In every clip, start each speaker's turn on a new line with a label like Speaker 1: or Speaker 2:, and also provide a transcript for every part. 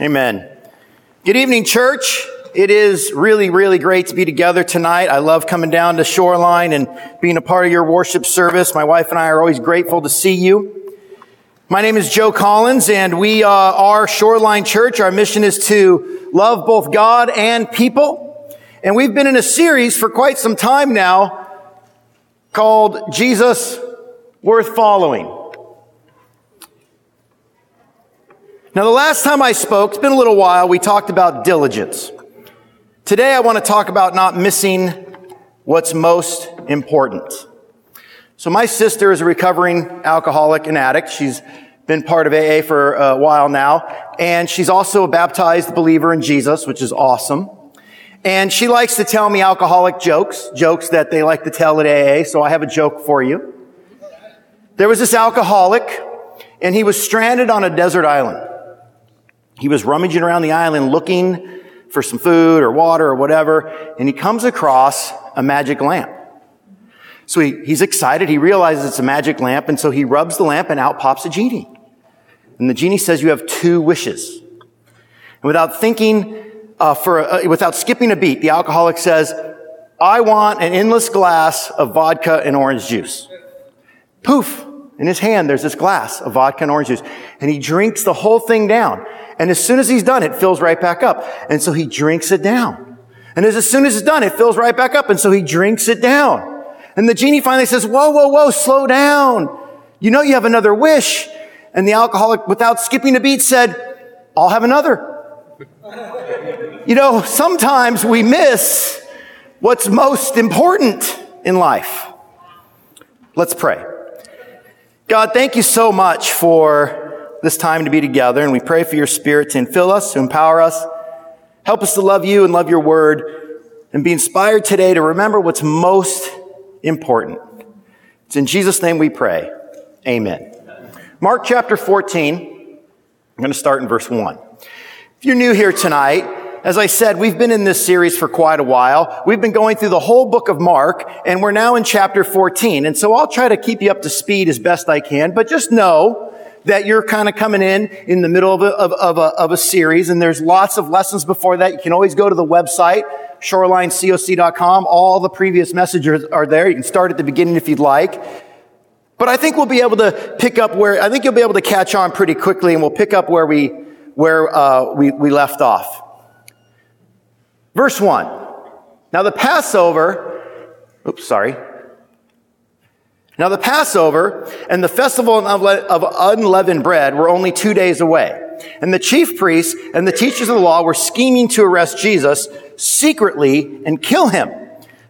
Speaker 1: Amen. Good evening, church. It is really, really great to be together tonight. I love coming down to Shoreline and being a part of your worship service. My wife and I are always grateful to see you. My name is Joe Collins and we uh, are Shoreline Church. Our mission is to love both God and people. And we've been in a series for quite some time now called Jesus Worth Following. Now, the last time I spoke, it's been a little while, we talked about diligence. Today, I want to talk about not missing what's most important. So, my sister is a recovering alcoholic and addict. She's been part of AA for a while now, and she's also a baptized believer in Jesus, which is awesome. And she likes to tell me alcoholic jokes, jokes that they like to tell at AA, so I have a joke for you. There was this alcoholic, and he was stranded on a desert island. He was rummaging around the island looking for some food or water or whatever, and he comes across a magic lamp. So he, he's excited. He realizes it's a magic lamp, and so he rubs the lamp, and out pops a genie. And the genie says, "You have two wishes." And without thinking, uh, for uh, without skipping a beat, the alcoholic says, "I want an endless glass of vodka and orange juice." Poof! In his hand, there's this glass of vodka and orange juice, and he drinks the whole thing down. And as soon as he's done, it fills right back up. And so he drinks it down. And as, soon as it's done, it fills right back up. And so he drinks it down. And the genie finally says, whoa, whoa, whoa, slow down. You know you have another wish. And the alcoholic, without skipping a beat, said, I'll have another. you know, sometimes we miss what's most important in life. Let's pray. God, thank you so much for this time to be together, and we pray for your spirit to infill us, to empower us. Help us to love you and love your word, and be inspired today to remember what's most important. It's in Jesus' name we pray. Amen. Mark chapter 14. I'm going to start in verse 1. If you're new here tonight, as I said, we've been in this series for quite a while. We've been going through the whole book of Mark, and we're now in chapter 14. And so I'll try to keep you up to speed as best I can, but just know that you're kind of coming in in the middle of a, of, of, a, of a series, and there's lots of lessons before that. You can always go to the website, shorelinecoc.com. All the previous messages are there. You can start at the beginning if you'd like. But I think we'll be able to pick up where, I think you'll be able to catch on pretty quickly, and we'll pick up where we, where uh, we, we left off. Verse 1. Now the Passover, oops, sorry. Now the Passover and the festival of unleavened bread were only two days away. And the chief priests and the teachers of the law were scheming to arrest Jesus secretly and kill him.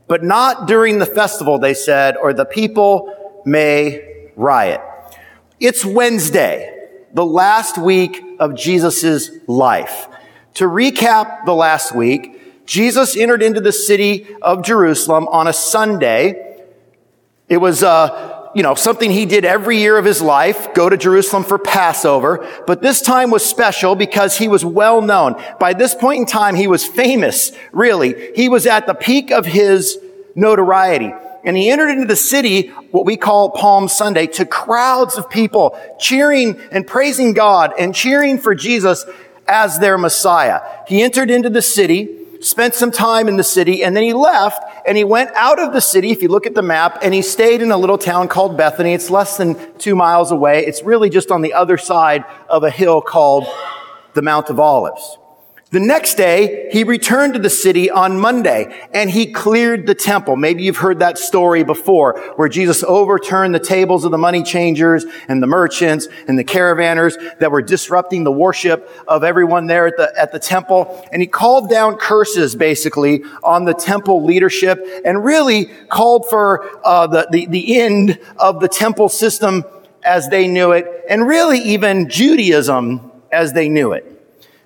Speaker 1: But not during the festival, they said, or the people may riot. It's Wednesday, the last week of Jesus' life. To recap the last week, Jesus entered into the city of Jerusalem on a Sunday it was, uh, you know, something he did every year of his life, go to Jerusalem for Passover. But this time was special because he was well known. By this point in time, he was famous, really. He was at the peak of his notoriety. And he entered into the city, what we call Palm Sunday, to crowds of people cheering and praising God and cheering for Jesus as their Messiah. He entered into the city spent some time in the city, and then he left and he went out of the city, if you look at the map, and he stayed in a little town called Bethany. It's less than two miles away. It's really just on the other side of a hill called the Mount of Olives. The next day, he returned to the city on Monday and he cleared the temple. Maybe you've heard that story before where Jesus overturned the tables of the money changers and the merchants and the caravanners that were disrupting the worship of everyone there at the, at the temple. And he called down curses basically on the temple leadership and really called for uh, the, the, the end of the temple system as they knew it and really even Judaism as they knew it.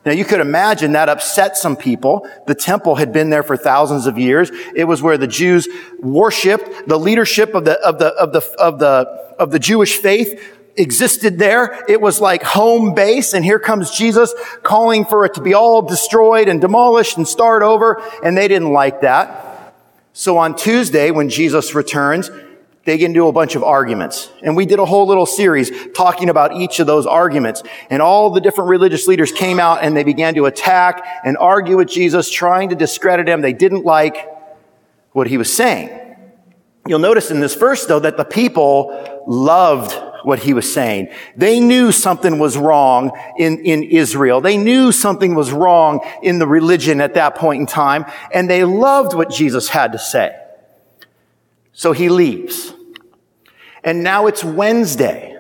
Speaker 1: Now you could imagine that upset some people. The temple had been there for thousands of years. It was where the Jews worshiped. The leadership of the, of the, of the, of the, of the Jewish faith existed there. It was like home base. And here comes Jesus calling for it to be all destroyed and demolished and start over. And they didn't like that. So on Tuesday, when Jesus returns, they get into a bunch of arguments. And we did a whole little series talking about each of those arguments. And all the different religious leaders came out and they began to attack and argue with Jesus, trying to discredit him. They didn't like what he was saying. You'll notice in this verse, though, that the people loved what he was saying. They knew something was wrong in, in Israel. They knew something was wrong in the religion at that point in time, and they loved what Jesus had to say. So he leaves. And now it's Wednesday.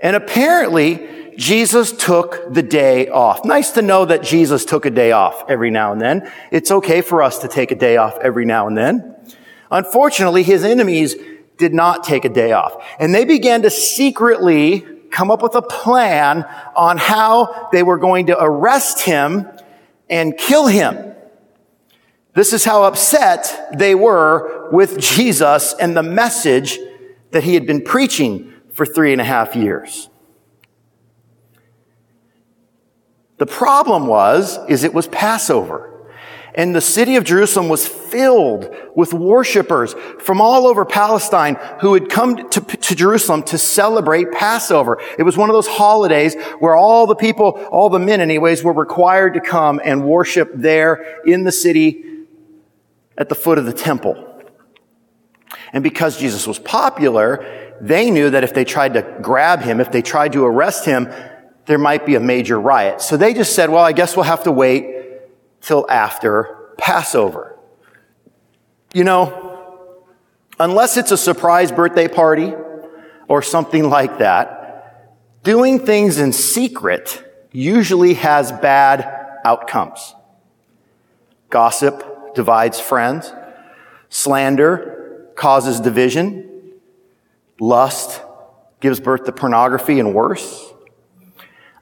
Speaker 1: And apparently, Jesus took the day off. Nice to know that Jesus took a day off every now and then. It's okay for us to take a day off every now and then. Unfortunately, his enemies did not take a day off. And they began to secretly come up with a plan on how they were going to arrest him and kill him. This is how upset they were with Jesus and the message that he had been preaching for three and a half years. The problem was, is it was Passover. And the city of Jerusalem was filled with worshipers from all over Palestine who had come to, to, Jerusalem to celebrate Passover. It was one of those holidays where all the people, all the men anyways, were required to come and worship there in the city at the foot of the temple. And because Jesus was popular, they knew that if they tried to grab him, if they tried to arrest him, there might be a major riot. So they just said, well, I guess we'll have to wait till after Passover. You know, unless it's a surprise birthday party or something like that, doing things in secret usually has bad outcomes. Gossip divides friends. Slander causes division. Lust gives birth to pornography and worse.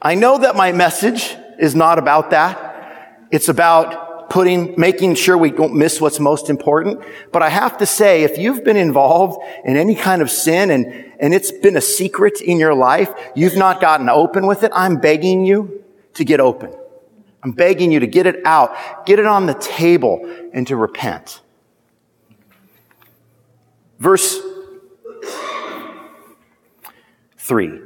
Speaker 1: I know that my message is not about that. It's about putting, making sure we don't miss what's most important. But I have to say, if you've been involved in any kind of sin and, and it's been a secret in your life, you've not gotten open with it, I'm begging you to get open. I'm begging you to get it out, get it on the table, and to repent. Verse 3.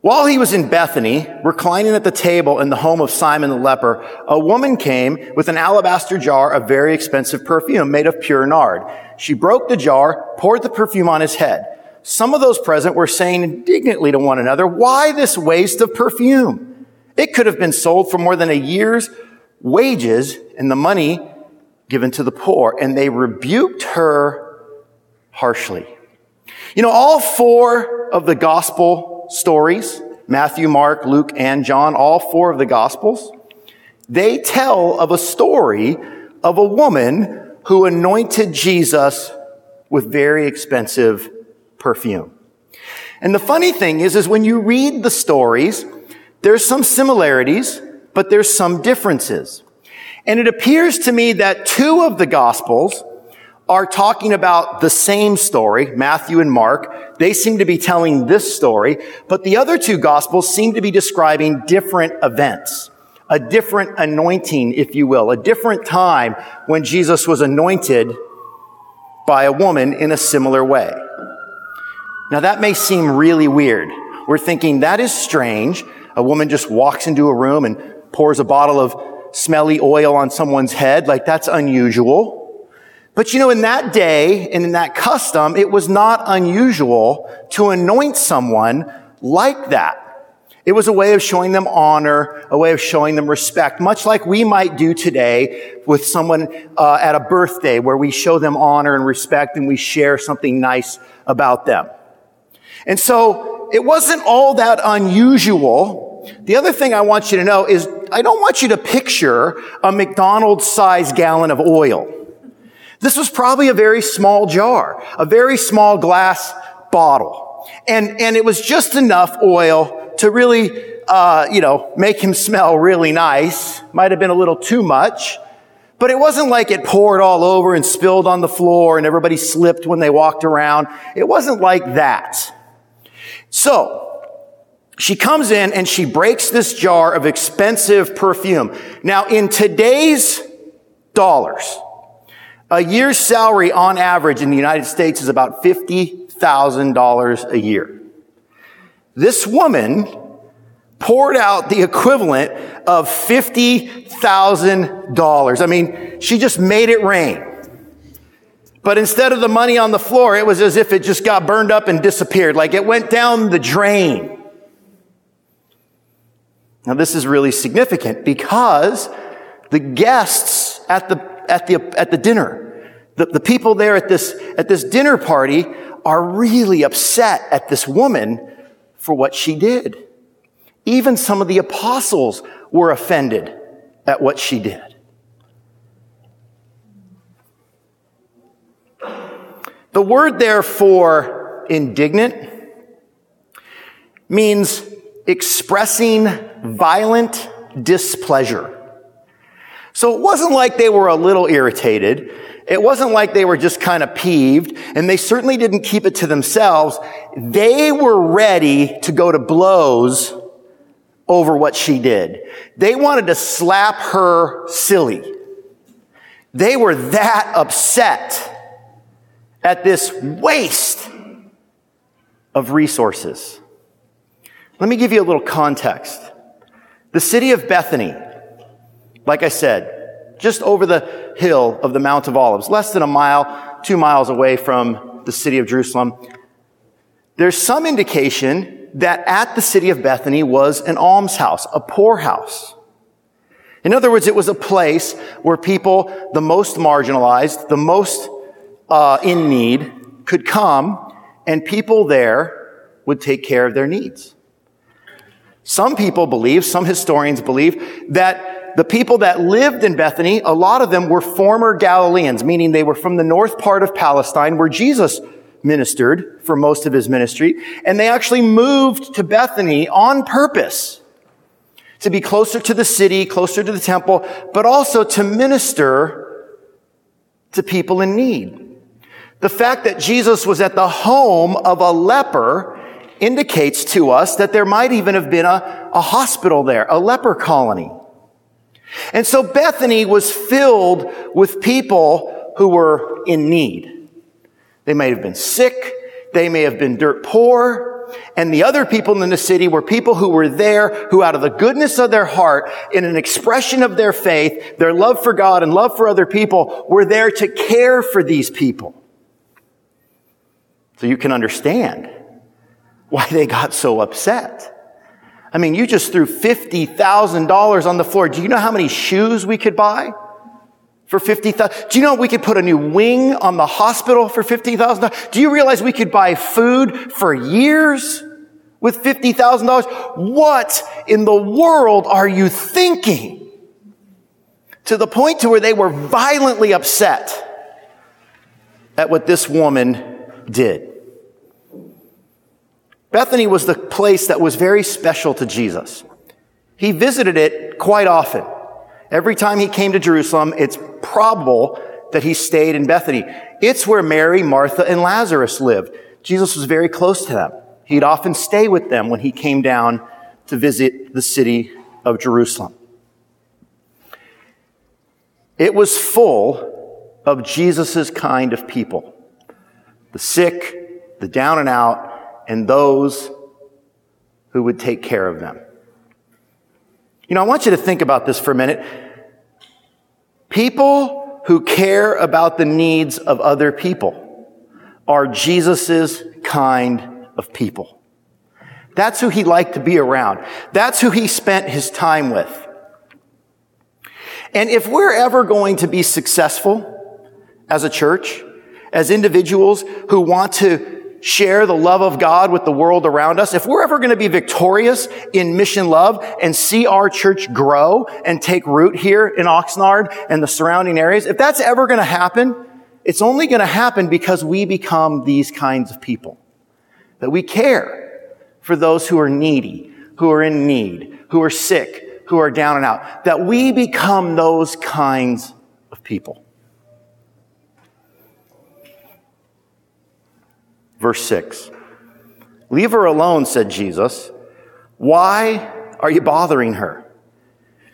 Speaker 1: While he was in Bethany, reclining at the table in the home of Simon the leper, a woman came with an alabaster jar of very expensive perfume made of pure nard. She broke the jar, poured the perfume on his head. Some of those present were saying indignantly to one another, why this waste of perfume? It could have been sold for more than a year's wages and the money given to the poor. And they rebuked her harshly. You know, all four of the gospel stories, Matthew, Mark, Luke, and John, all four of the gospels, they tell of a story of a woman who anointed Jesus with very expensive perfume. And the funny thing is, is when you read the stories, there's some similarities, but there's some differences. And it appears to me that two of the gospels are talking about the same story, Matthew and Mark. They seem to be telling this story, but the other two gospels seem to be describing different events, a different anointing, if you will, a different time when Jesus was anointed by a woman in a similar way. Now that may seem really weird. We're thinking that is strange. A woman just walks into a room and pours a bottle of smelly oil on someone's head. Like that's unusual. But you know, in that day and in that custom, it was not unusual to anoint someone like that. It was a way of showing them honor, a way of showing them respect, much like we might do today with someone uh, at a birthday where we show them honor and respect and we share something nice about them. And so it wasn't all that unusual. The other thing I want you to know is I don't want you to picture a McDonald's size gallon of oil. This was probably a very small jar, a very small glass bottle. And, and it was just enough oil to really, uh, you know, make him smell really nice. Might have been a little too much. But it wasn't like it poured all over and spilled on the floor and everybody slipped when they walked around. It wasn't like that. So, she comes in and she breaks this jar of expensive perfume. Now, in today's dollars, A year's salary on average in the United States is about $50,000 a year. This woman poured out the equivalent of $50,000. I mean, she just made it rain. But instead of the money on the floor, it was as if it just got burned up and disappeared, like it went down the drain. Now, this is really significant because the guests at the, at the, at the dinner, the, the people there at this, at this dinner party are really upset at this woman for what she did. Even some of the apostles were offended at what she did. The word therefore, indignant means expressing violent displeasure. So it wasn't like they were a little irritated. It wasn't like they were just kind of peeved, and they certainly didn't keep it to themselves. They were ready to go to blows over what she did. They wanted to slap her silly. They were that upset at this waste of resources. Let me give you a little context. The city of Bethany, like I said, just over the hill of the Mount of Olives, less than a mile, two miles away from the city of Jerusalem, there's some indication that at the city of Bethany was an almshouse, a poorhouse. In other words, it was a place where people, the most marginalized, the most uh, in need could come and people there would take care of their needs. Some people believe, some historians believe, that the people that lived in Bethany, a lot of them were former Galileans, meaning they were from the north part of Palestine where Jesus ministered for most of his ministry. And they actually moved to Bethany on purpose to be closer to the city, closer to the temple, but also to minister to people in need. The fact that Jesus was at the home of a leper indicates to us that there might even have been a, a hospital there, a leper colony. And so Bethany was filled with people who were in need. They may have been sick. They may have been dirt poor. And the other people in the city were people who were there, who out of the goodness of their heart, in an expression of their faith, their love for God and love for other people, were there to care for these people. So you can understand why they got so upset. I mean, you just threw $50,000 on the floor. Do you know how many shoes we could buy for 50,000? Do you know we could put a new wing on the hospital for $50,000? Do you realize we could buy food for years with $50,000? What in the world are you thinking? To the point to where they were violently upset at what this woman did. Bethany was the place that was very special to Jesus. He visited it quite often. Every time he came to Jerusalem, it's probable that he stayed in Bethany. It's where Mary, Martha, and Lazarus lived. Jesus was very close to them. He'd often stay with them when he came down to visit the city of Jerusalem. It was full of Jesus' kind of people the sick, the down and out, and those who would take care of them. You know, I want you to think about this for a minute. People who care about the needs of other people are Jesus's kind of people. That's who he liked to be around. That's who he spent his time with. And if we're ever going to be successful as a church, as individuals who want to share the love of God with the world around us, if we're ever going to be victorious in mission love and see our church grow and take root here in Oxnard and the surrounding areas, if that's ever going to happen, it's only going to happen because we become these kinds of people. That we care for those who are needy, who are in need, who are sick, who are down and out. That we become those kinds of people. Verse 6. Leave her alone, said Jesus. Why are you bothering her?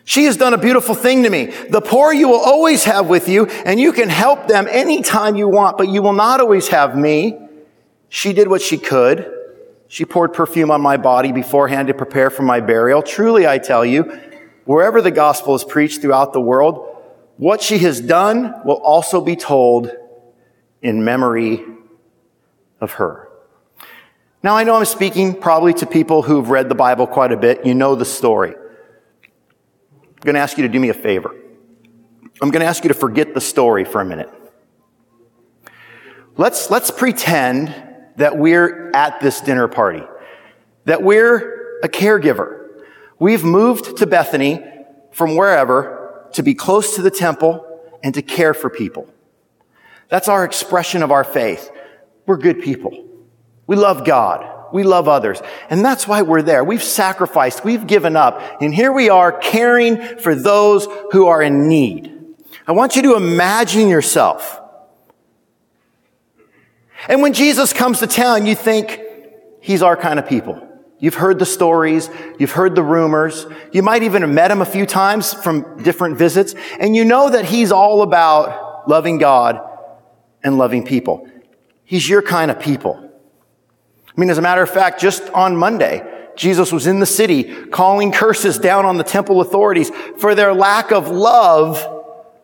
Speaker 1: She has done a beautiful thing to me. The poor you will always have with you, and you can help them anytime you want, but you will not always have me. She did what she could. She poured perfume on my body beforehand to prepare for my burial. Truly, I tell you, wherever the gospel is preached throughout the world, what she has done will also be told in memory of her. Now, I know I'm speaking probably to people who've read the Bible quite a bit. You know the story. I'm going to ask you to do me a favor. I'm going to ask you to forget the story for a minute. Let's, let's pretend that we're at this dinner party, that we're a caregiver. We've moved to Bethany from wherever to be close to the temple and to care for people. That's our expression of our faith. We're good people. We love God. We love others. And that's why we're there. We've sacrificed. We've given up. And here we are caring for those who are in need. I want you to imagine yourself. And when Jesus comes to town, you think he's our kind of people. You've heard the stories. You've heard the rumors. You might even have met him a few times from different visits. And you know that he's all about loving God and loving people. He's your kind of people. I mean, as a matter of fact, just on Monday, Jesus was in the city calling curses down on the temple authorities for their lack of love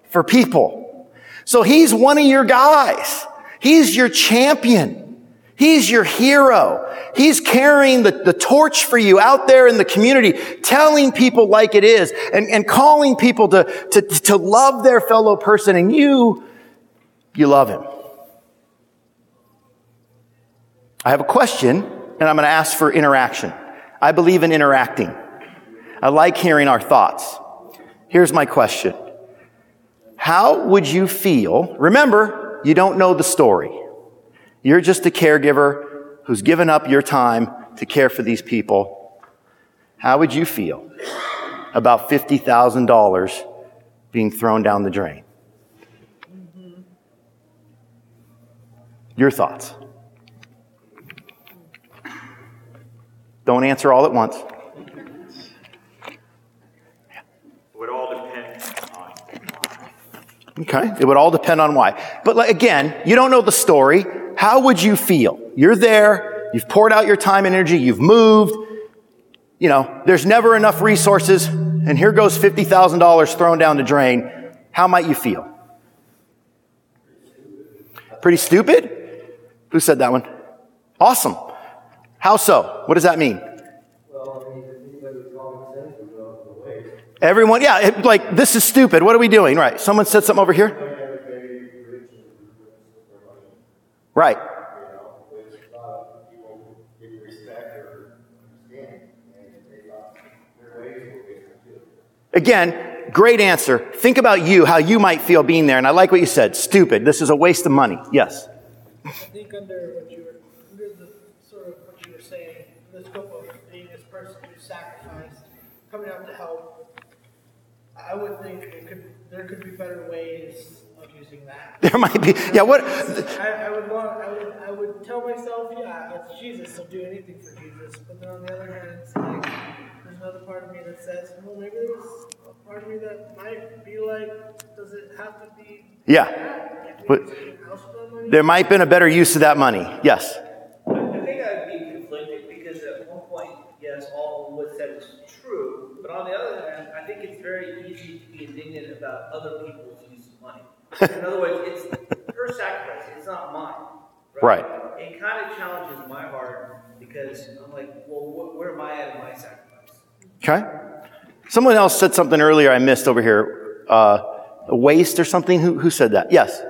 Speaker 1: for people. So he's one of your guys. He's your champion. He's your hero. He's carrying the, the torch for you out there in the community, telling people like it is and, and calling people to, to, to love their fellow person. And you, you love him. I have a question and I'm going to ask for interaction. I believe in interacting. I like hearing our thoughts. Here's my question. How would you feel? Remember, you don't know the story. You're just a caregiver who's given up your time to care for these people. How would you feel about $50,000 being thrown down the drain? Your thoughts. Don't answer all at once.
Speaker 2: would all depend on
Speaker 1: Okay. It would all depend on why. But like, again, you don't know the story. How would you feel? You're there. You've poured out your time and energy. You've moved. You know, there's never enough resources. And here goes $50,000 thrown down the drain. How might you feel? Pretty stupid? Who said that one? Awesome. How so? What does that mean? Everyone, yeah, it, like, this is stupid. What are we doing? Right. Someone said something over here? Right. Again, great answer. Think about you, how you might feel being there. And I like what you said. Stupid. This is a waste of money. Yes.
Speaker 3: I think under what you were, under the sort of what you were saying, the scope of being this person who sacrificed, coming out to help, I would think it could, there could be better ways of using that.
Speaker 1: There might be, yeah, what?
Speaker 3: I, I would want, I would, I would tell myself, yeah, it's Jesus, I'll do anything for Jesus. But then on the other hand, it's like, there's another part of me that says, well, maybe there's a part of me that might be like, does it have to be?
Speaker 1: Yeah. But-
Speaker 3: Maybe something else with that money?
Speaker 1: There might have been a better use of that money. Yes.
Speaker 4: I think I'd be conflicted because at one point, yes, all what's said is true, but on the other hand, I think it's very easy to be indignant about other people's use of money. In other words, it's her sacrifice, it's not mine.
Speaker 1: Right.
Speaker 4: It kind of challenges my heart because I'm like, well, wh- where am I at in my sacrifice?
Speaker 1: Okay. Someone else said something earlier I missed over here. Uh, a waste or something? Who, who said that? Yes.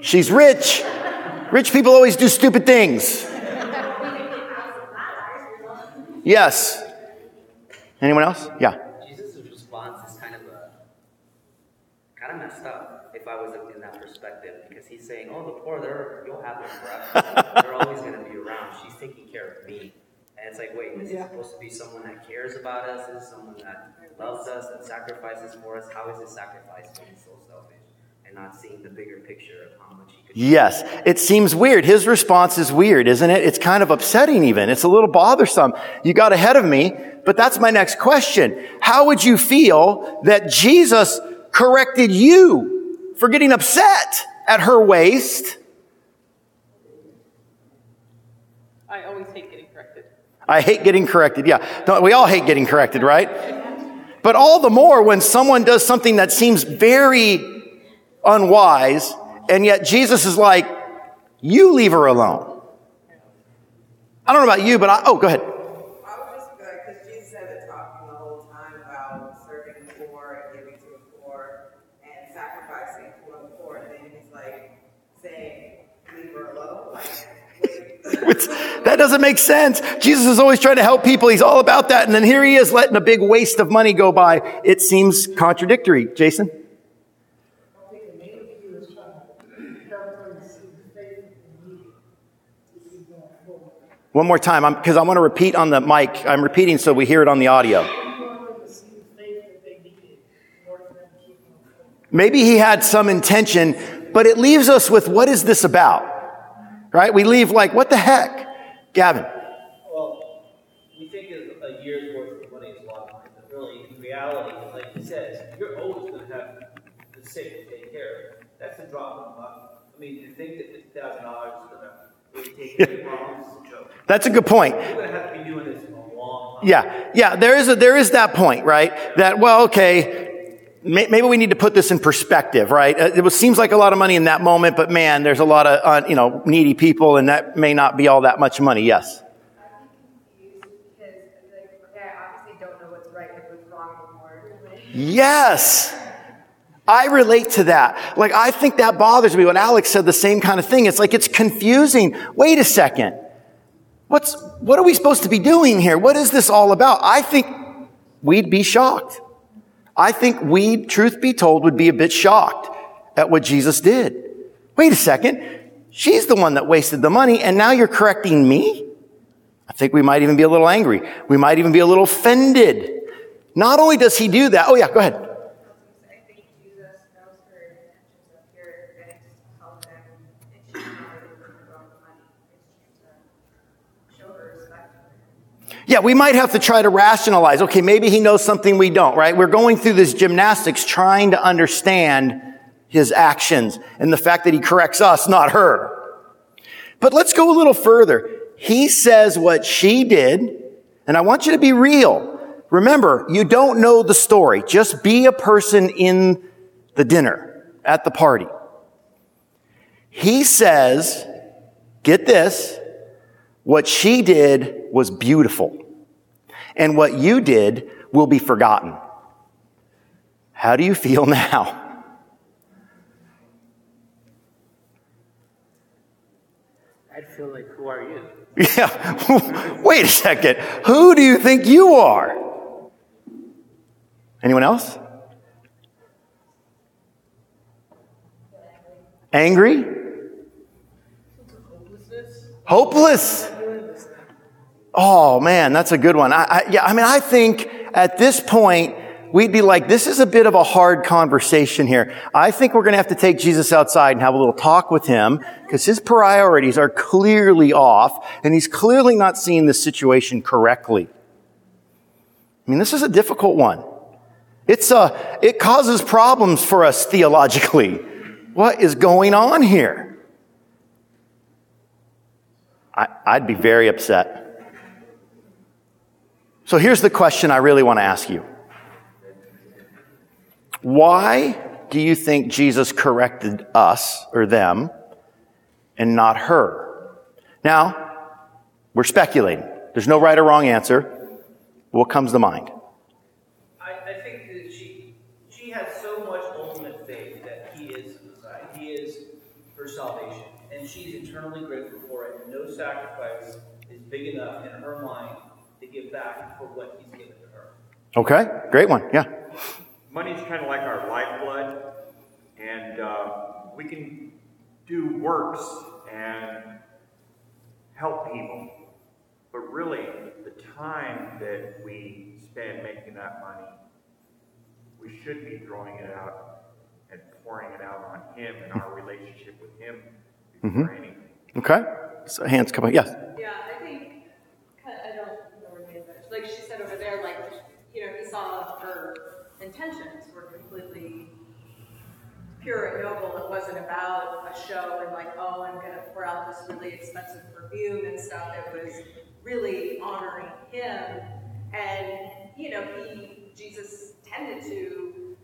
Speaker 1: She's rich. Rich people always do stupid things. Yes. Anyone else? Yeah.
Speaker 5: Jesus' response is kind of a kind of messed up if I was in that perspective because he's saying, "Oh, the poor, they're you'll have them forever. they're always going to be around. She's taking care of me." And it's like, wait, this is supposed to be someone that cares about us. This is someone that loves us, that sacrifices for us. How is this sacrifice being so selfish? And and not seeing the bigger picture of how much he could.
Speaker 1: Yes, it seems weird. His response is weird, isn't it? It's kind of upsetting even. It's a little bothersome. You got ahead of me, but that's my next question. How would you feel that Jesus corrected you for getting upset at her waste?
Speaker 6: I always hate getting corrected.
Speaker 1: I hate getting corrected. Yeah. Don't, we all hate getting corrected, right? But all the more when someone does something that seems very unwise, and yet Jesus is like, you leave her alone. I don't know about you, but I, oh, go ahead.
Speaker 7: I was just because Jesus had been talking the whole time about serving the poor and giving to the poor and sacrificing for the poor, and then like saying, "Leave her alone." Like.
Speaker 1: It's- that doesn't make sense. Jesus is always trying to help people. He's all about that. And then here he is letting a big waste of money go by. It seems contradictory. Jason?
Speaker 3: I think maybe he was trying to help them see the faith in me to keep going forward.
Speaker 1: One more time, because I want to repeat on the mic. I'm repeating so we hear it on the audio. Maybe he had some intention, but it leaves us with what is this about? Right? We leave like, what the heck? Gavin.
Speaker 4: Well, we think a year's worth of money as a lot of money, but really, in reality, like he says, you're always going to have the sick to take care of. That's a drop in the bucket. I mean, to think that fifty thousand dollars is going to really take care of your problems is a joke.
Speaker 1: That's a good point.
Speaker 4: You're going to have to be doing this a long time.
Speaker 1: Yeah, yeah, there is a, there is that point, right? That, well, okay, may, maybe we need to put this in perspective, right? Uh, It was, seems like a lot of money in that moment, but man, there's a lot of, uh, you know, needy people and that may not be all that much money. Yes.
Speaker 8: confused because like okay, I obviously don't know what's right and what's wrong anymore.
Speaker 1: Yes. I relate to that. Like, I think that bothers me when Alex said the same kind of thing. It's like, it's confusing. Wait a second. What's, what are we supposed to be doing here? What is this all about? I think we'd be shocked. I think we, truth be told, would be a bit shocked at what Jesus did. Wait a second. She's the one that wasted the money and now you're correcting me? I think we might even be a little angry. We might even be a little offended. Not only does he do that, oh yeah, go ahead.
Speaker 8: I think Jesus knows her intentions of pure and to help them, and she's not really looking about the money. It's just to show her respect. for him.
Speaker 1: Yeah, we might have to try to rationalize. Okay, maybe he knows something we don't, right? We're going through this gymnastics trying to understand his actions and the fact that he corrects us, not her. But let's go a little further. He says what she did, and I want you to be real. Remember, you don't know the story. Just be a person in the dinner, at the party. He says, get this, what she did was beautiful. And what you did will be forgotten. How do you feel now?
Speaker 9: I'd feel like, who are you?
Speaker 1: Yeah. Wait a second. Who do you think you are? Anyone else? Angry? Hopeless? Oh man, that's a good one. I, I, yeah, I mean, I think at this point, we'd be like, this is a bit of a hard conversation here. I think we're going to have to take Jesus outside and have a little talk with him because his priorities are clearly off and he's clearly not seeing the situation correctly. I mean, this is a difficult one. It's a, it causes problems for us theologically. What is going on here? I, I'd be very upset. So here's the question I really want to ask you. Why do you think Jesus corrected us or them and not her? Now, we're speculating. There's no right or wrong answer. What comes to mind?
Speaker 4: I, I think that she she has so much ultimate faith that he is Messiah. He is her salvation. And she's eternally grateful for it. And no sacrifice is big enough in her mind to give back for what he's given to her.
Speaker 1: Okay, great one. Yeah.
Speaker 2: Money's kind of like our lifeblood, and uh, we can do works and help people. But really, the time that we spend making that money, we should be throwing it out and pouring it out on Him and our relationship with Him before anything.
Speaker 1: Okay. So hands coming. Yes.
Speaker 10: Yeah, I think, kind of- I don't know where the advantage, like she said over there, like, you know, he saw her intentions were completely pure and noble. It wasn't about a show and like, oh, I'm gonna pour out this really expensive perfume and stuff. It was really honoring him. And, you know, he, Jesus tended to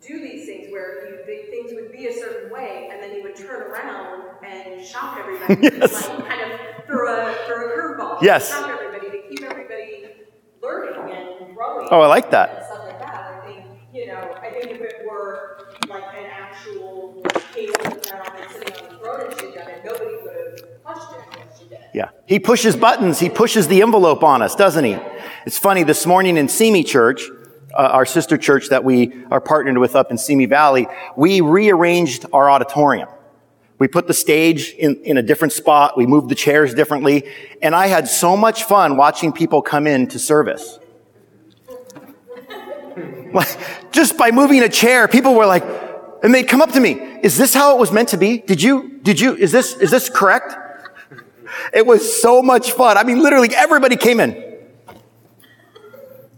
Speaker 10: do these things where he, things would be a certain way, and then he would turn around and shock everybody,
Speaker 1: Yes.
Speaker 10: like kind of throw a throw a curveball,
Speaker 1: Yes.
Speaker 10: shock everybody to keep everybody learning and growing.
Speaker 1: Oh, I like that.
Speaker 10: And stuff like that. I think you know, I think if it were like an actual king of the sitting on the throne and she done it, nobody would have questioned what she did.
Speaker 1: Yeah. He pushes buttons. He pushes the envelope on us, doesn't he? It's funny. This morning in Simi Church, uh, our sister church that we are partnered with up in Simi Valley, we rearranged our auditorium. We put the stage in, in a different spot. We moved the chairs differently. And I had so much fun watching people come in to service. Just by moving a chair, people were like, and they'd come up to me, is this how it was meant to be? Did you, did you, is this, is this correct? It was so much fun. I mean, literally everybody came in.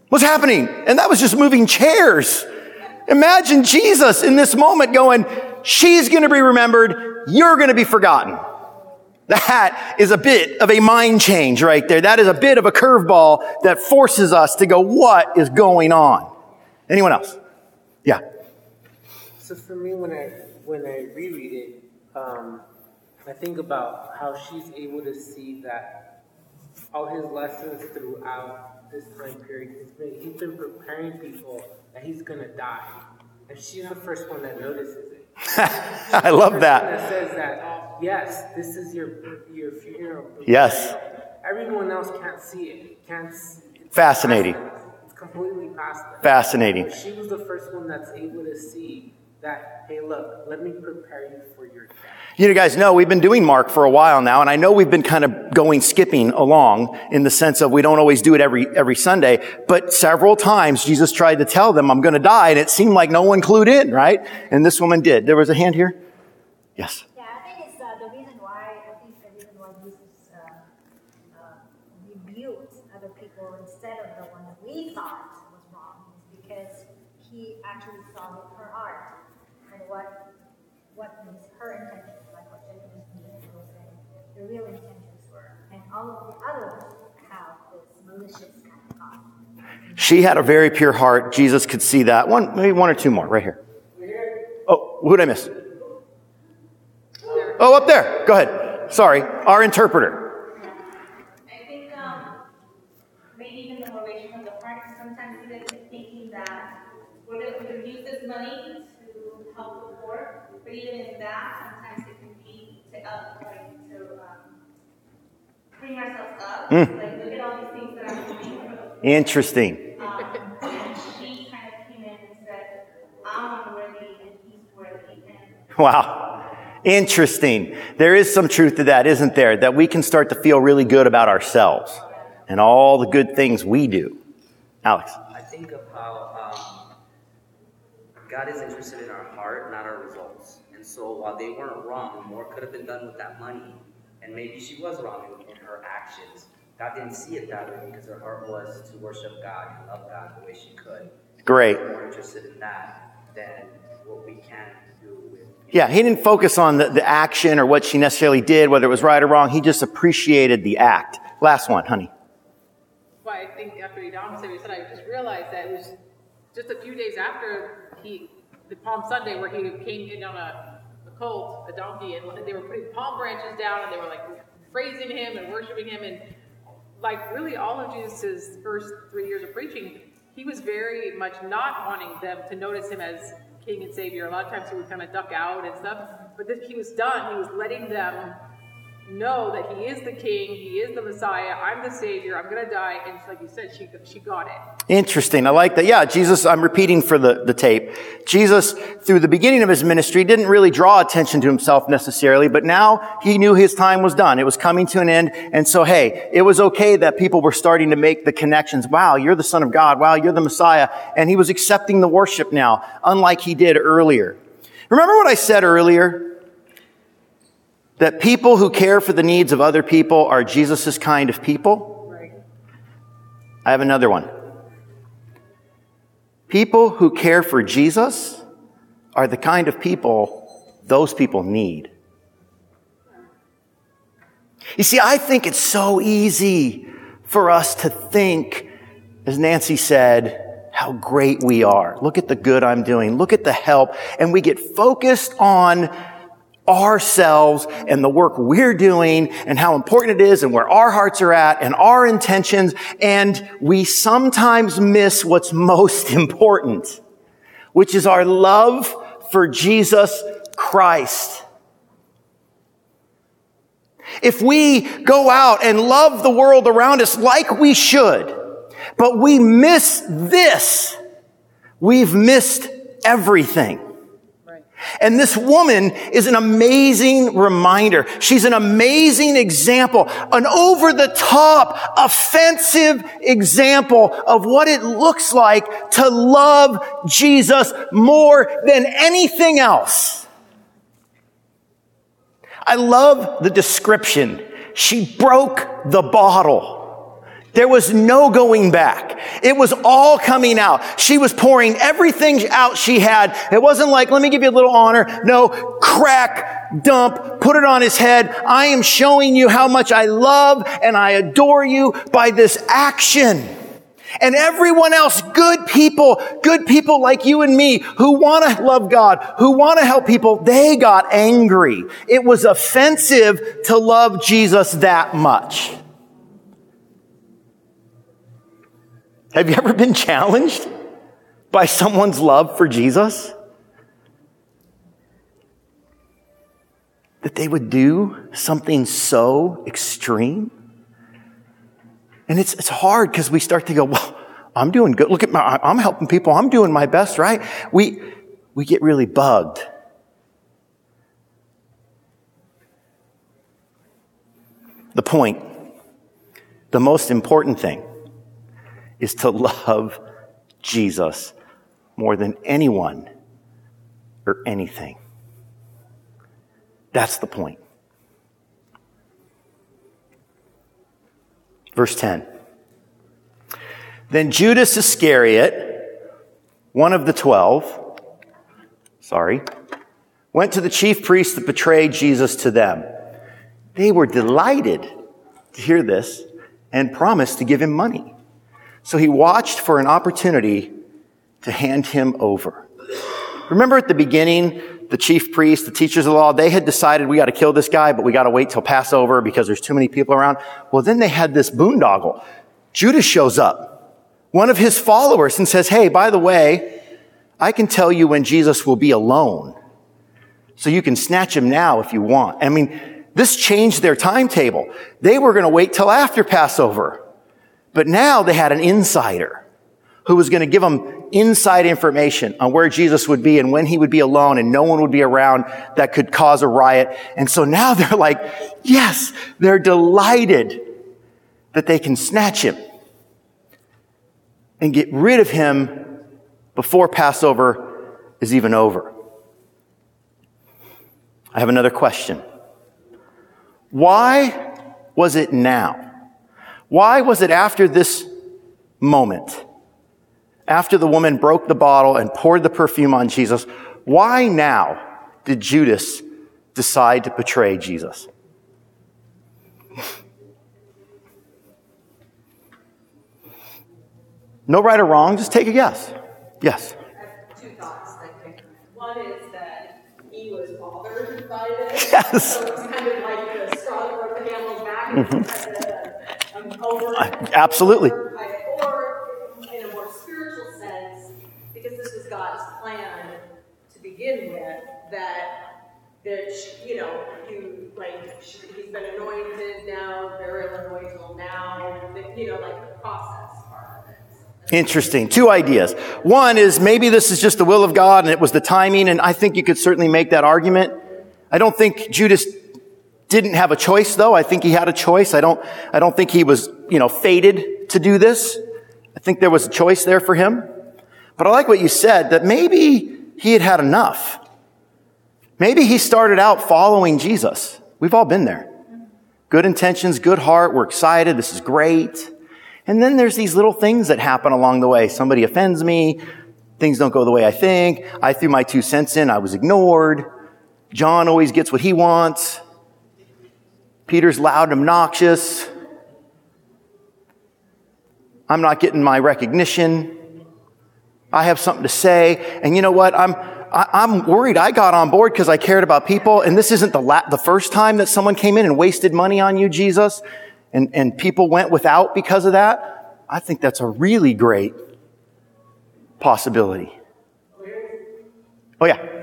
Speaker 1: What's happening? And that was just moving chairs. Imagine Jesus in this moment going, she's going to be remembered. You're going to be forgotten. That is a bit of a mind change right there. That is a bit of a curveball that forces us to go, what is going on? Anyone else? Yeah.
Speaker 9: So for me, when I when I reread it, um, I think about how she's able to see that all his lessons throughout this time period, he's been, he's been preparing people that he's gonna die, and she's the first one that notices it.
Speaker 1: I love that.
Speaker 9: that says that yes, this is your your funeral.
Speaker 1: Yes.
Speaker 9: Everyone else can't see it. Can't.
Speaker 1: Fascinating.
Speaker 9: It's completely past them.
Speaker 1: Fascinating.
Speaker 9: She was the first one that's able to see that, hey, look, let me prepare you for your death.
Speaker 1: You know, guys know we've been doing Mark for a while now, and I know we've been kind of going skipping along in the sense of we don't always do it every, every Sunday, but several times Jesus tried to tell them, I'm going to die, and it seemed like no one clued in, right? And this woman did. There was a hand here? Yes.
Speaker 11: Yeah, I think it's uh, the reason why, I think the reason why Jesus uh, uh, rebuked other people instead of the one that we thought was wrong is because he actually saw her heart and what what was her intentions, like what Jenny was saying, the real intentions were. And all of the others have this malicious kind of thought.
Speaker 1: She had a very pure heart. Jesus could see that. One, maybe one or two more, right here. Oh, who did I miss? Oh, up there. Go ahead. Sorry. Our interpreter.
Speaker 8: I think, um, maybe even the motivation of the heart, sometimes even thinking that we're gonna, use this money to help the poor, but even in that, sometimes it can be to up, like, to, um, bring ourselves up,
Speaker 1: Mm.
Speaker 8: like, and
Speaker 1: Wow. Interesting. There is some truth to that, isn't there? That we can start to feel really good about ourselves and all the good things we do. Alex.
Speaker 5: I think of how um, God is interested in our heart, not our results. And so while they weren't wrong, more could have been done with that money. And maybe she was wrong in, in her actions. God didn't see it that way because her heart was to worship God and love God the way she could.
Speaker 1: Great.
Speaker 5: More interested in that than what we can do with.
Speaker 1: Yeah, he didn't focus on the, the action or what she necessarily did, whether it was right or wrong. He just appreciated the act. Last one, honey.
Speaker 6: Well, I think after he down said, he said, I just realized that it was just a few days after he, the Palm Sunday, where he came in on a, a colt, a donkey, and they were putting palm branches down, and they were like praising him and worshiping him, and like really all of Jesus' first three years of preaching, he was very much not wanting them to notice him as king and savior. A lot of times he would kind of duck out and stuff, but this, he was done. He was letting them know that he is the king, he is the Messiah, I'm the savior, I'm gonna die, and like you said, she she got it.
Speaker 1: Interesting. I like that. Yeah, Jesus, I'm repeating for the, the tape. Jesus, through the beginning of his ministry, didn't really draw attention to himself necessarily, but now he knew his time was done. It was coming to an end. And so, hey, it was okay that people were starting to make the connections. Wow, you're the son of God. Wow, you're the Messiah. And he was accepting the worship now, unlike he did earlier. Remember what I said earlier? That people who care for the needs of other people are Jesus' kind of people?
Speaker 6: Right.
Speaker 1: I have another one. People who care for Jesus are the kind of people those people need. You see, I think it's so easy for us to think, as Nancy said, how great we are. Look at the good I'm doing. Look at the help. And we get focused on ourselves and the work we're doing and how important it is and where our hearts are at and our intentions. And we sometimes miss what's most important, which is our love for Jesus Christ. If we go out and love the world around us like we should, but we miss this, we've missed everything. And this woman is an amazing reminder. She's an amazing example, an over the top, offensive example of what it looks like to love Jesus more than anything else. I love the description. She broke the bottle. There was no going back. It was all coming out. She was pouring everything out she had. It wasn't like, let me give you a little honor. No, crack, dump, put it on his head. I am showing you how much I love and I adore you by this action. And everyone else, good people, good people like you and me who want to love God, who want to help people, they got angry. It was offensive to love Jesus that much. Have you ever been challenged by someone's love for Jesus? That they would do something so extreme? And it's, it's hard because we start to go, well, I'm doing good. Look at my, I'm helping people. I'm doing my best, right? We, we get really bugged. The point, the most important thing is to love Jesus more than anyone or anything. That's the point. Verse 10. Then Judas Iscariot, one of the twelve, sorry, went to the chief priests that betrayed Jesus to them. They were delighted to hear this and promised to give him money. So he watched for an opportunity to hand him over. Remember at the beginning, the chief priests, the teachers of the law, they had decided we got to kill this guy, but we got to wait till Passover because there's too many people around. Well, then they had this boondoggle. Judas shows up, one of his followers, and says, Hey, by the way, I can tell you when Jesus will be alone. So you can snatch him now if you want. I mean, this changed their timetable. They were going to wait till after Passover. But now they had an insider who was going to give them inside information on where Jesus would be and when he would be alone and no one would be around that could cause a riot. And so now they're like, yes, they're delighted that they can snatch him and get rid of him before Passover is even over. I have another question. Why was it now? Why was it after this moment, after the woman broke the bottle and poured the perfume on Jesus, why now did Judas decide to betray Jesus? No right or wrong, just take a guess. Yes.
Speaker 10: two thoughts, One is that he was bothered by this.
Speaker 1: Yes.
Speaker 10: So it's kind of like the straw that broke the camel's back.
Speaker 1: Mhm.
Speaker 10: and kind of, um, over
Speaker 1: absolutely.
Speaker 10: Or in a more spiritual sense, because this was God's plan to begin with, that that you know you like he's been anointed now, burial anointed now, you know like the process.
Speaker 1: Interesting. Two ideas. One is maybe this is just the will of God and it was the timing, and I think you could certainly make that argument. I don't think Judas didn't have a choice though. I think he had a choice. I don't, I don't think he was, you know, fated to do this. I think there was a choice there for him. But I like what you said that maybe he had had enough. Maybe he started out following Jesus. We've all been there. Good intentions, good heart. We're excited. This is great. And then there's these little things that happen along the way. Somebody offends me. Things don't go the way I think. I threw my two cents in. I was ignored. John always gets what he wants. Peter's loud and obnoxious. I'm not getting my recognition. I have something to say. And you know what? I'm, I, am worried. I got on board because I cared about people. And this isn't the, la- the first time that someone came in and wasted money on you, Jesus. And, and people went without because of that. I think that's a really great possibility. Oh, yeah.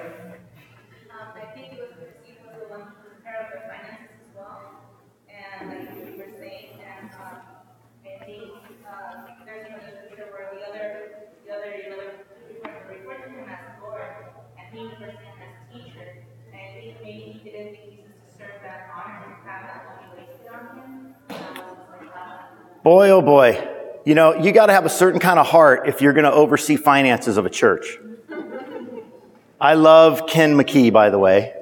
Speaker 1: Boy, oh boy. You know, you got to have a certain kind of heart if you're going to oversee finances of a church. I love Ken McKee, by the way.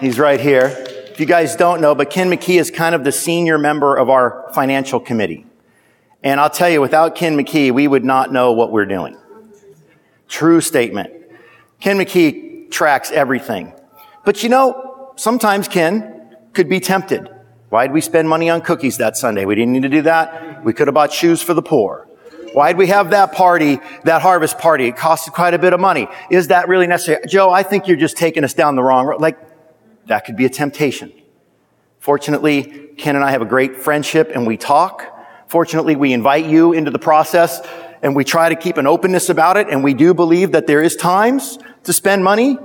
Speaker 1: He's right here. If you guys don't know, but Ken McKee is kind of the senior member of our financial committee. And I'll tell you, without Ken McKee, we would not know what we're doing. True statement. Ken McKee tracks everything. But you know, sometimes Ken could be tempted. Why'd we spend money on cookies that Sunday? We didn't need to do that. We could have bought shoes for the poor. Why'd we have that party, that harvest party? It costed quite a bit of money. Is that really necessary? Joe, I think you're just taking us down the wrong road. Like, that could be a temptation. Fortunately, Ken and I have a great friendship and we talk. Fortunately, we invite you into the process and we try to keep an openness about it. And we do believe that there is times to spend money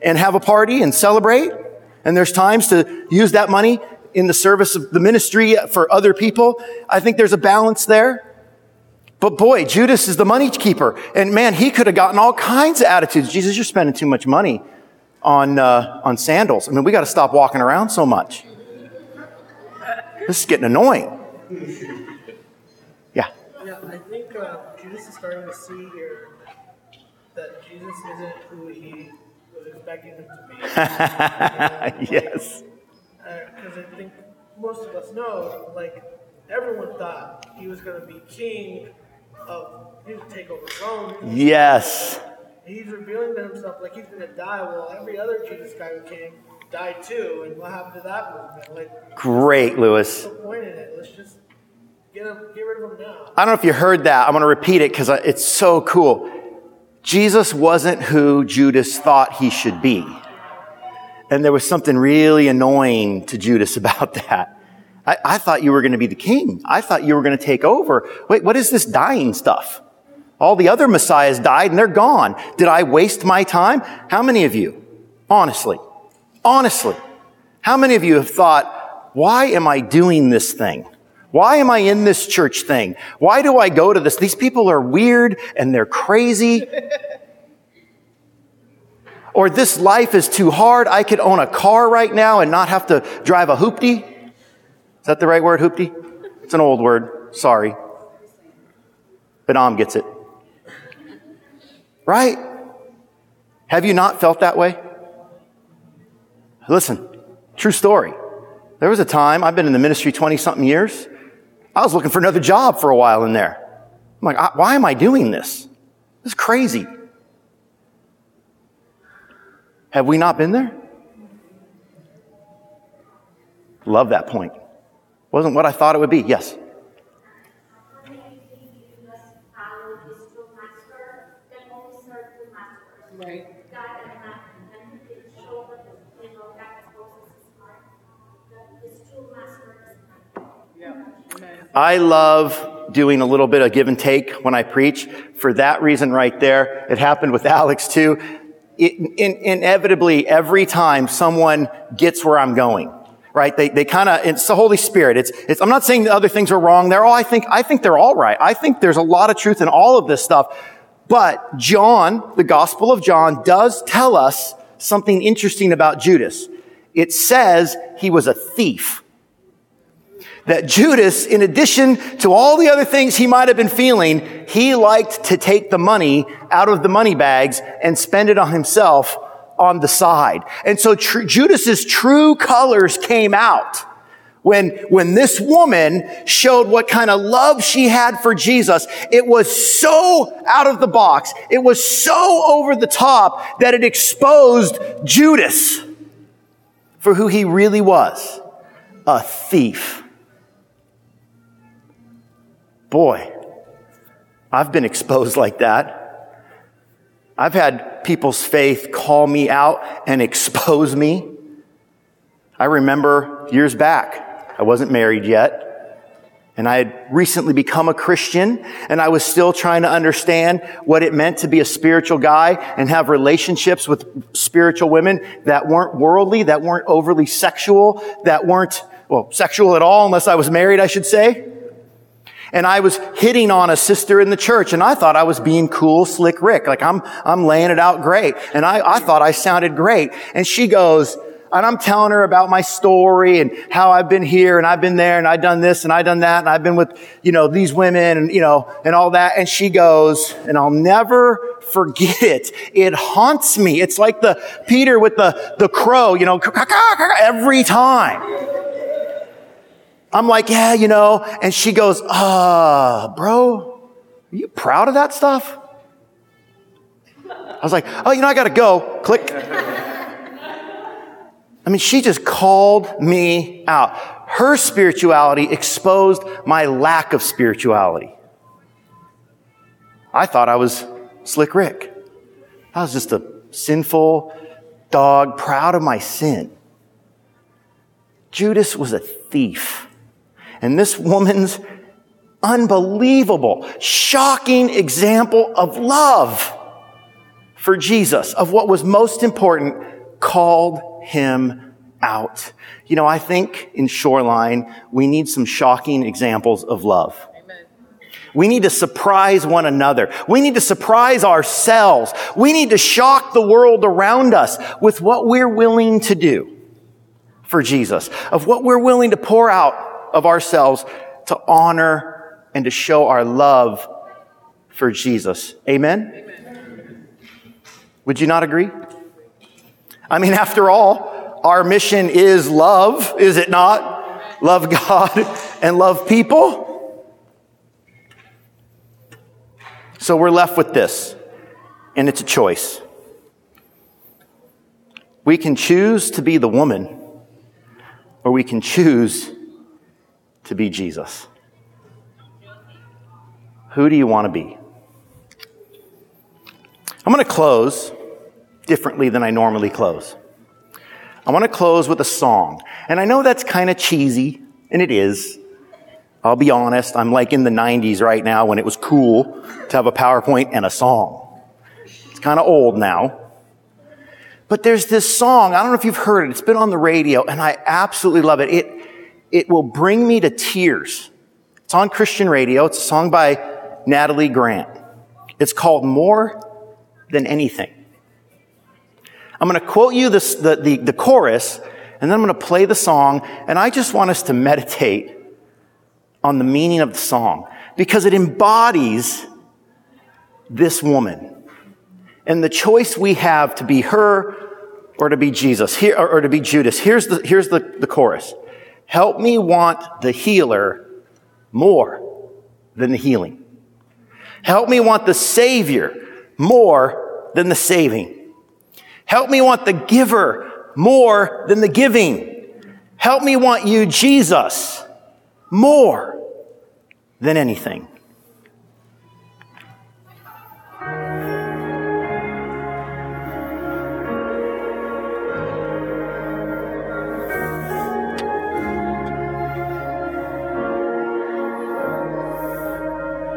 Speaker 1: and have a party and celebrate. And there's times to use that money in the service of the ministry for other people. I think there's a balance there. But boy, Judas is the money keeper. And man, he could have gotten all kinds of attitudes. Jesus, you're spending too much money on, uh, on sandals. I mean, we got to stop walking around so much. This is getting annoying. Yeah.
Speaker 3: Yeah, I think uh, Judas is starting to see here that Jesus isn't who he was expecting him to be.
Speaker 1: yes
Speaker 3: I think most of us know, like, everyone thought he was going to be king of, he would take over Rome.
Speaker 1: Yes.
Speaker 3: He's revealing to himself like he's going to die. Well, every other Jesus guy who came died too. And what happened to that movement? Like,
Speaker 1: great, Lewis.
Speaker 3: What's the point in it? Let's just get him, get rid of him now.
Speaker 1: I don't know if you heard that. I'm going to repeat it because it's so cool. Jesus wasn't who Judas thought he should be. And there was something really annoying to Judas about that. I, I thought you were going to be the king. I thought you were going to take over. Wait, what is this dying stuff? All the other messiahs died and they're gone. Did I waste my time? How many of you, honestly, honestly, how many of you have thought, why am I doing this thing? Why am I in this church thing? Why do I go to this? These people are weird and they're crazy or this life is too hard. I could own a car right now and not have to drive a hoopty. Is that the right word, hoopty? It's an old word. Sorry. But Am gets it. Right? Have you not felt that way? Listen, true story. There was a time, I've been in the ministry 20 something years. I was looking for another job for a while in there. I'm like, why am I doing this? This is crazy. Have we not been there? Love that point. Wasn't what I thought it would be. Yes.
Speaker 6: Right.
Speaker 1: I love doing a little bit of give and take when I preach. For that reason right there, it happened with Alex too in, inevitably every time someone gets where I'm going, right? They, they kind of, it's the Holy Spirit. It's, it's, I'm not saying the other things are wrong. They're all, I think, I think they're all right. I think there's a lot of truth in all of this stuff. But John, the Gospel of John does tell us something interesting about Judas. It says he was a thief that Judas, in addition to all the other things he might have been feeling, he liked to take the money out of the money bags and spend it on himself on the side. And so tr- Judas's true colors came out when, when this woman showed what kind of love she had for Jesus. It was so out of the box. It was so over the top that it exposed Judas for who he really was. A thief. Boy, I've been exposed like that. I've had people's faith call me out and expose me. I remember years back, I wasn't married yet, and I had recently become a Christian, and I was still trying to understand what it meant to be a spiritual guy and have relationships with spiritual women that weren't worldly, that weren't overly sexual, that weren't, well, sexual at all, unless I was married, I should say and I was hitting on a sister in the church and I thought I was being cool, slick Rick. Like I'm, I'm laying it out great. And I, I thought I sounded great. And she goes, and I'm telling her about my story and how I've been here and I've been there and I've done this and I've done that and I've been with, you know, these women and, you know, and all that. And she goes, and I'll never forget it. It haunts me. It's like the Peter with the, the crow, you know, every time. I'm like, yeah, you know. And she goes, uh, bro, are you proud of that stuff? I was like, oh, you know, I got to go. Click. I mean, she just called me out. Her spirituality exposed my lack of spirituality. I thought I was Slick Rick. I was just a sinful dog, proud of my sin. Judas was a thief. And this woman's unbelievable, shocking example of love for Jesus, of what was most important, called him out. You know, I think in Shoreline, we need some shocking examples of love. We need to surprise one another. We need to surprise ourselves. We need to shock the world around us with what we're willing to do for Jesus, of what we're willing to pour out of ourselves to honor and to show our love for Jesus. Amen? Amen? Would you not agree? I mean, after all, our mission is love, is it not? Love God and love people. So we're left with this, and it's a choice. We can choose to be the woman, or we can choose to be Jesus? Who do you want to be? I'm going to close differently than I normally close. I want to close with a song. And I know that's kind of cheesy, and it is. I'll be honest, I'm like in the 90s right now when it was cool to have a PowerPoint and a song. It's kind of old now. But there's this song, I don't know if you've heard it, it's been on the radio, and I absolutely love it. It it will bring me to tears. It's on Christian radio. It's a song by Natalie Grant. It's called More Than Anything. I'm going to quote you this, the, the, the chorus, and then I'm going to play the song, and I just want us to meditate on the meaning of the song because it embodies this woman and the choice we have to be her or to be Jesus, or to be Judas. Here's the, here's the, the chorus. Help me want the healer more than the healing. Help me want the Savior more than the saving. Help me want the giver more than the giving. Help me want you, Jesus, more than anything.